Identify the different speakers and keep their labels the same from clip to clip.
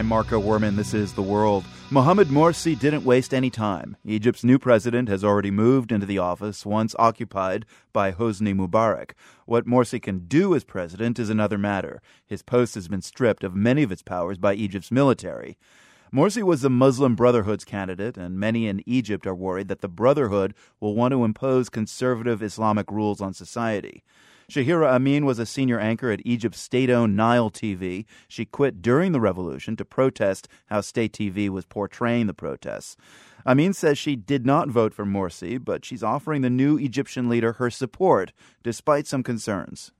Speaker 1: I'm Marco Werman. This is The World. Mohamed Morsi didn't waste any time. Egypt's new president has already moved into the office once occupied by Hosni Mubarak. What Morsi can do as president is another matter. His post has been stripped of many of its powers by Egypt's military. Morsi was the Muslim Brotherhood's candidate, and many in Egypt are worried that the Brotherhood will want to impose conservative Islamic rules on society. Shahira Amin was a senior anchor at Egypt's state owned Nile TV. She quit during the revolution to protest how state TV was portraying the protests. Amin says she did not vote for Morsi, but she's offering the new Egyptian leader her support, despite some concerns.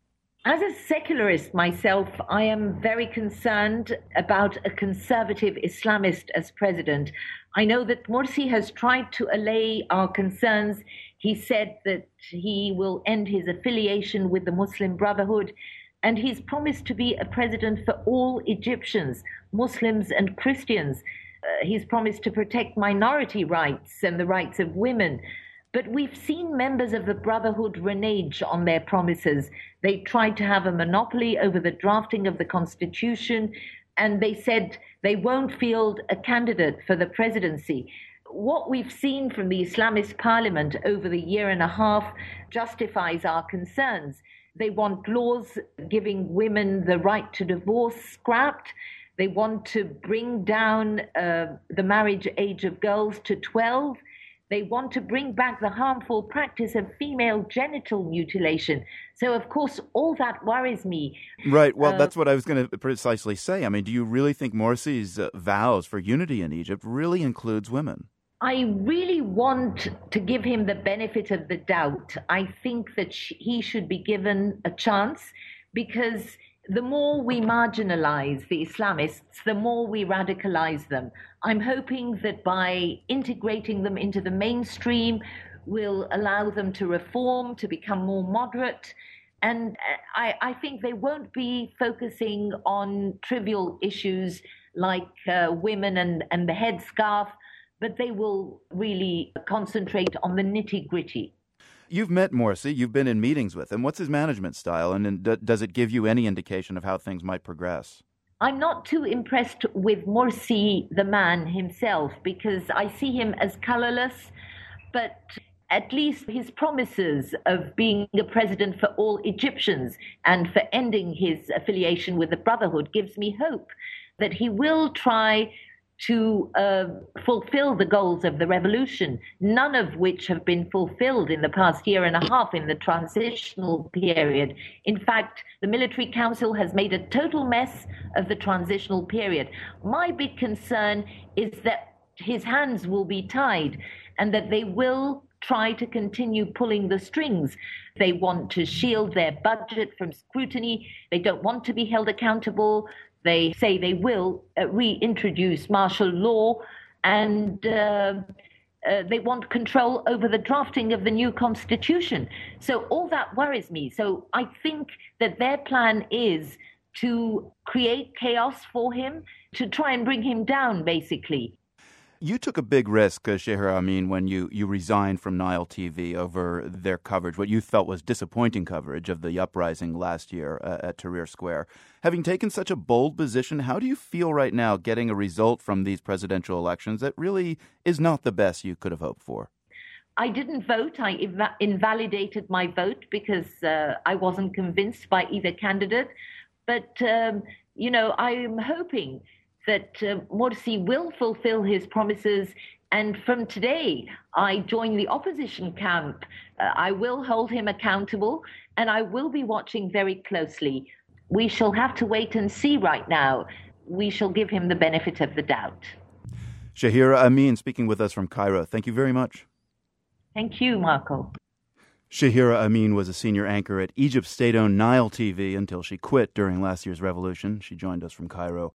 Speaker 2: As a secularist myself, I am very concerned about a conservative Islamist as president. I know that Morsi has tried to allay our concerns. He said that he will end his affiliation with the Muslim Brotherhood, and he's promised to be a president for all Egyptians, Muslims and Christians. Uh, he's promised to protect minority rights and the rights of women. But we've seen members of the Brotherhood renege on their promises. They tried to have a monopoly over the drafting of the Constitution, and they said they won't field a candidate for the presidency. What we've seen from the Islamist parliament over the year and a half justifies our concerns. They want laws giving women the right to divorce scrapped. They want to bring down uh, the marriage age of girls to 12. They want to bring back the harmful practice of female genital mutilation. So, of course, all that worries me.
Speaker 1: Right. Well, uh, that's what I was going to precisely say. I mean, do you really think Morsi's uh, vows for unity in Egypt really includes women?
Speaker 2: I really want to give him the benefit of the doubt. I think that he should be given a chance because the more we marginalize the Islamists, the more we radicalize them. I'm hoping that by integrating them into the mainstream, will allow them to reform, to become more moderate. And I, I think they won't be focusing on trivial issues like uh, women and, and the headscarf, but they will really concentrate on the nitty gritty.
Speaker 1: You've met Morsi. You've been in meetings with him. What's his management style, and, and d- does it give you any indication of how things might progress?
Speaker 2: I'm not too impressed with Morsi, the man himself, because I see him as colorless, but at least his promises of being the president for all Egyptians and for ending his affiliation with the Brotherhood gives me hope that he will try to uh, fulfill the goals of the revolution, none of which have been fulfilled in the past year and a half in the transitional period. In fact, the military council has made a total mess of the transitional period. My big concern is that his hands will be tied and that they will try to continue pulling the strings. They want to shield their budget from scrutiny. They don't want to be held accountable. They say they will uh, reintroduce martial law and uh, uh, they want control over the drafting of the new constitution. So all that worries me. So I think that their plan is to create chaos for him, to try and bring him down, basically.
Speaker 1: You took a big risk, uh, Shahira Amin, when you, you resigned from Nile TV over their coverage, what you felt was disappointing coverage of the uprising last year uh, at Tahrir Square. Having taken such a bold position, how do you feel right now getting a result from these presidential elections that really is not the best you could have hoped for?
Speaker 2: I didn't vote. I inv- invalidated my vote because uh, I wasn't convinced by either candidate. But, um, you know, I'm hoping that uh, Morsi will fulfill his promises. And from today, I join the opposition camp. Uh, I will hold him accountable and I will be watching very closely. We shall have to wait and see right now. We shall give him the benefit of the doubt.
Speaker 1: Shahira Amin speaking with us from Cairo. Thank you very much.
Speaker 2: Thank you, Marco.
Speaker 1: Shahira Amin was a senior anchor at Egypt's state owned Nile TV until she quit during last year's revolution. She joined us from Cairo.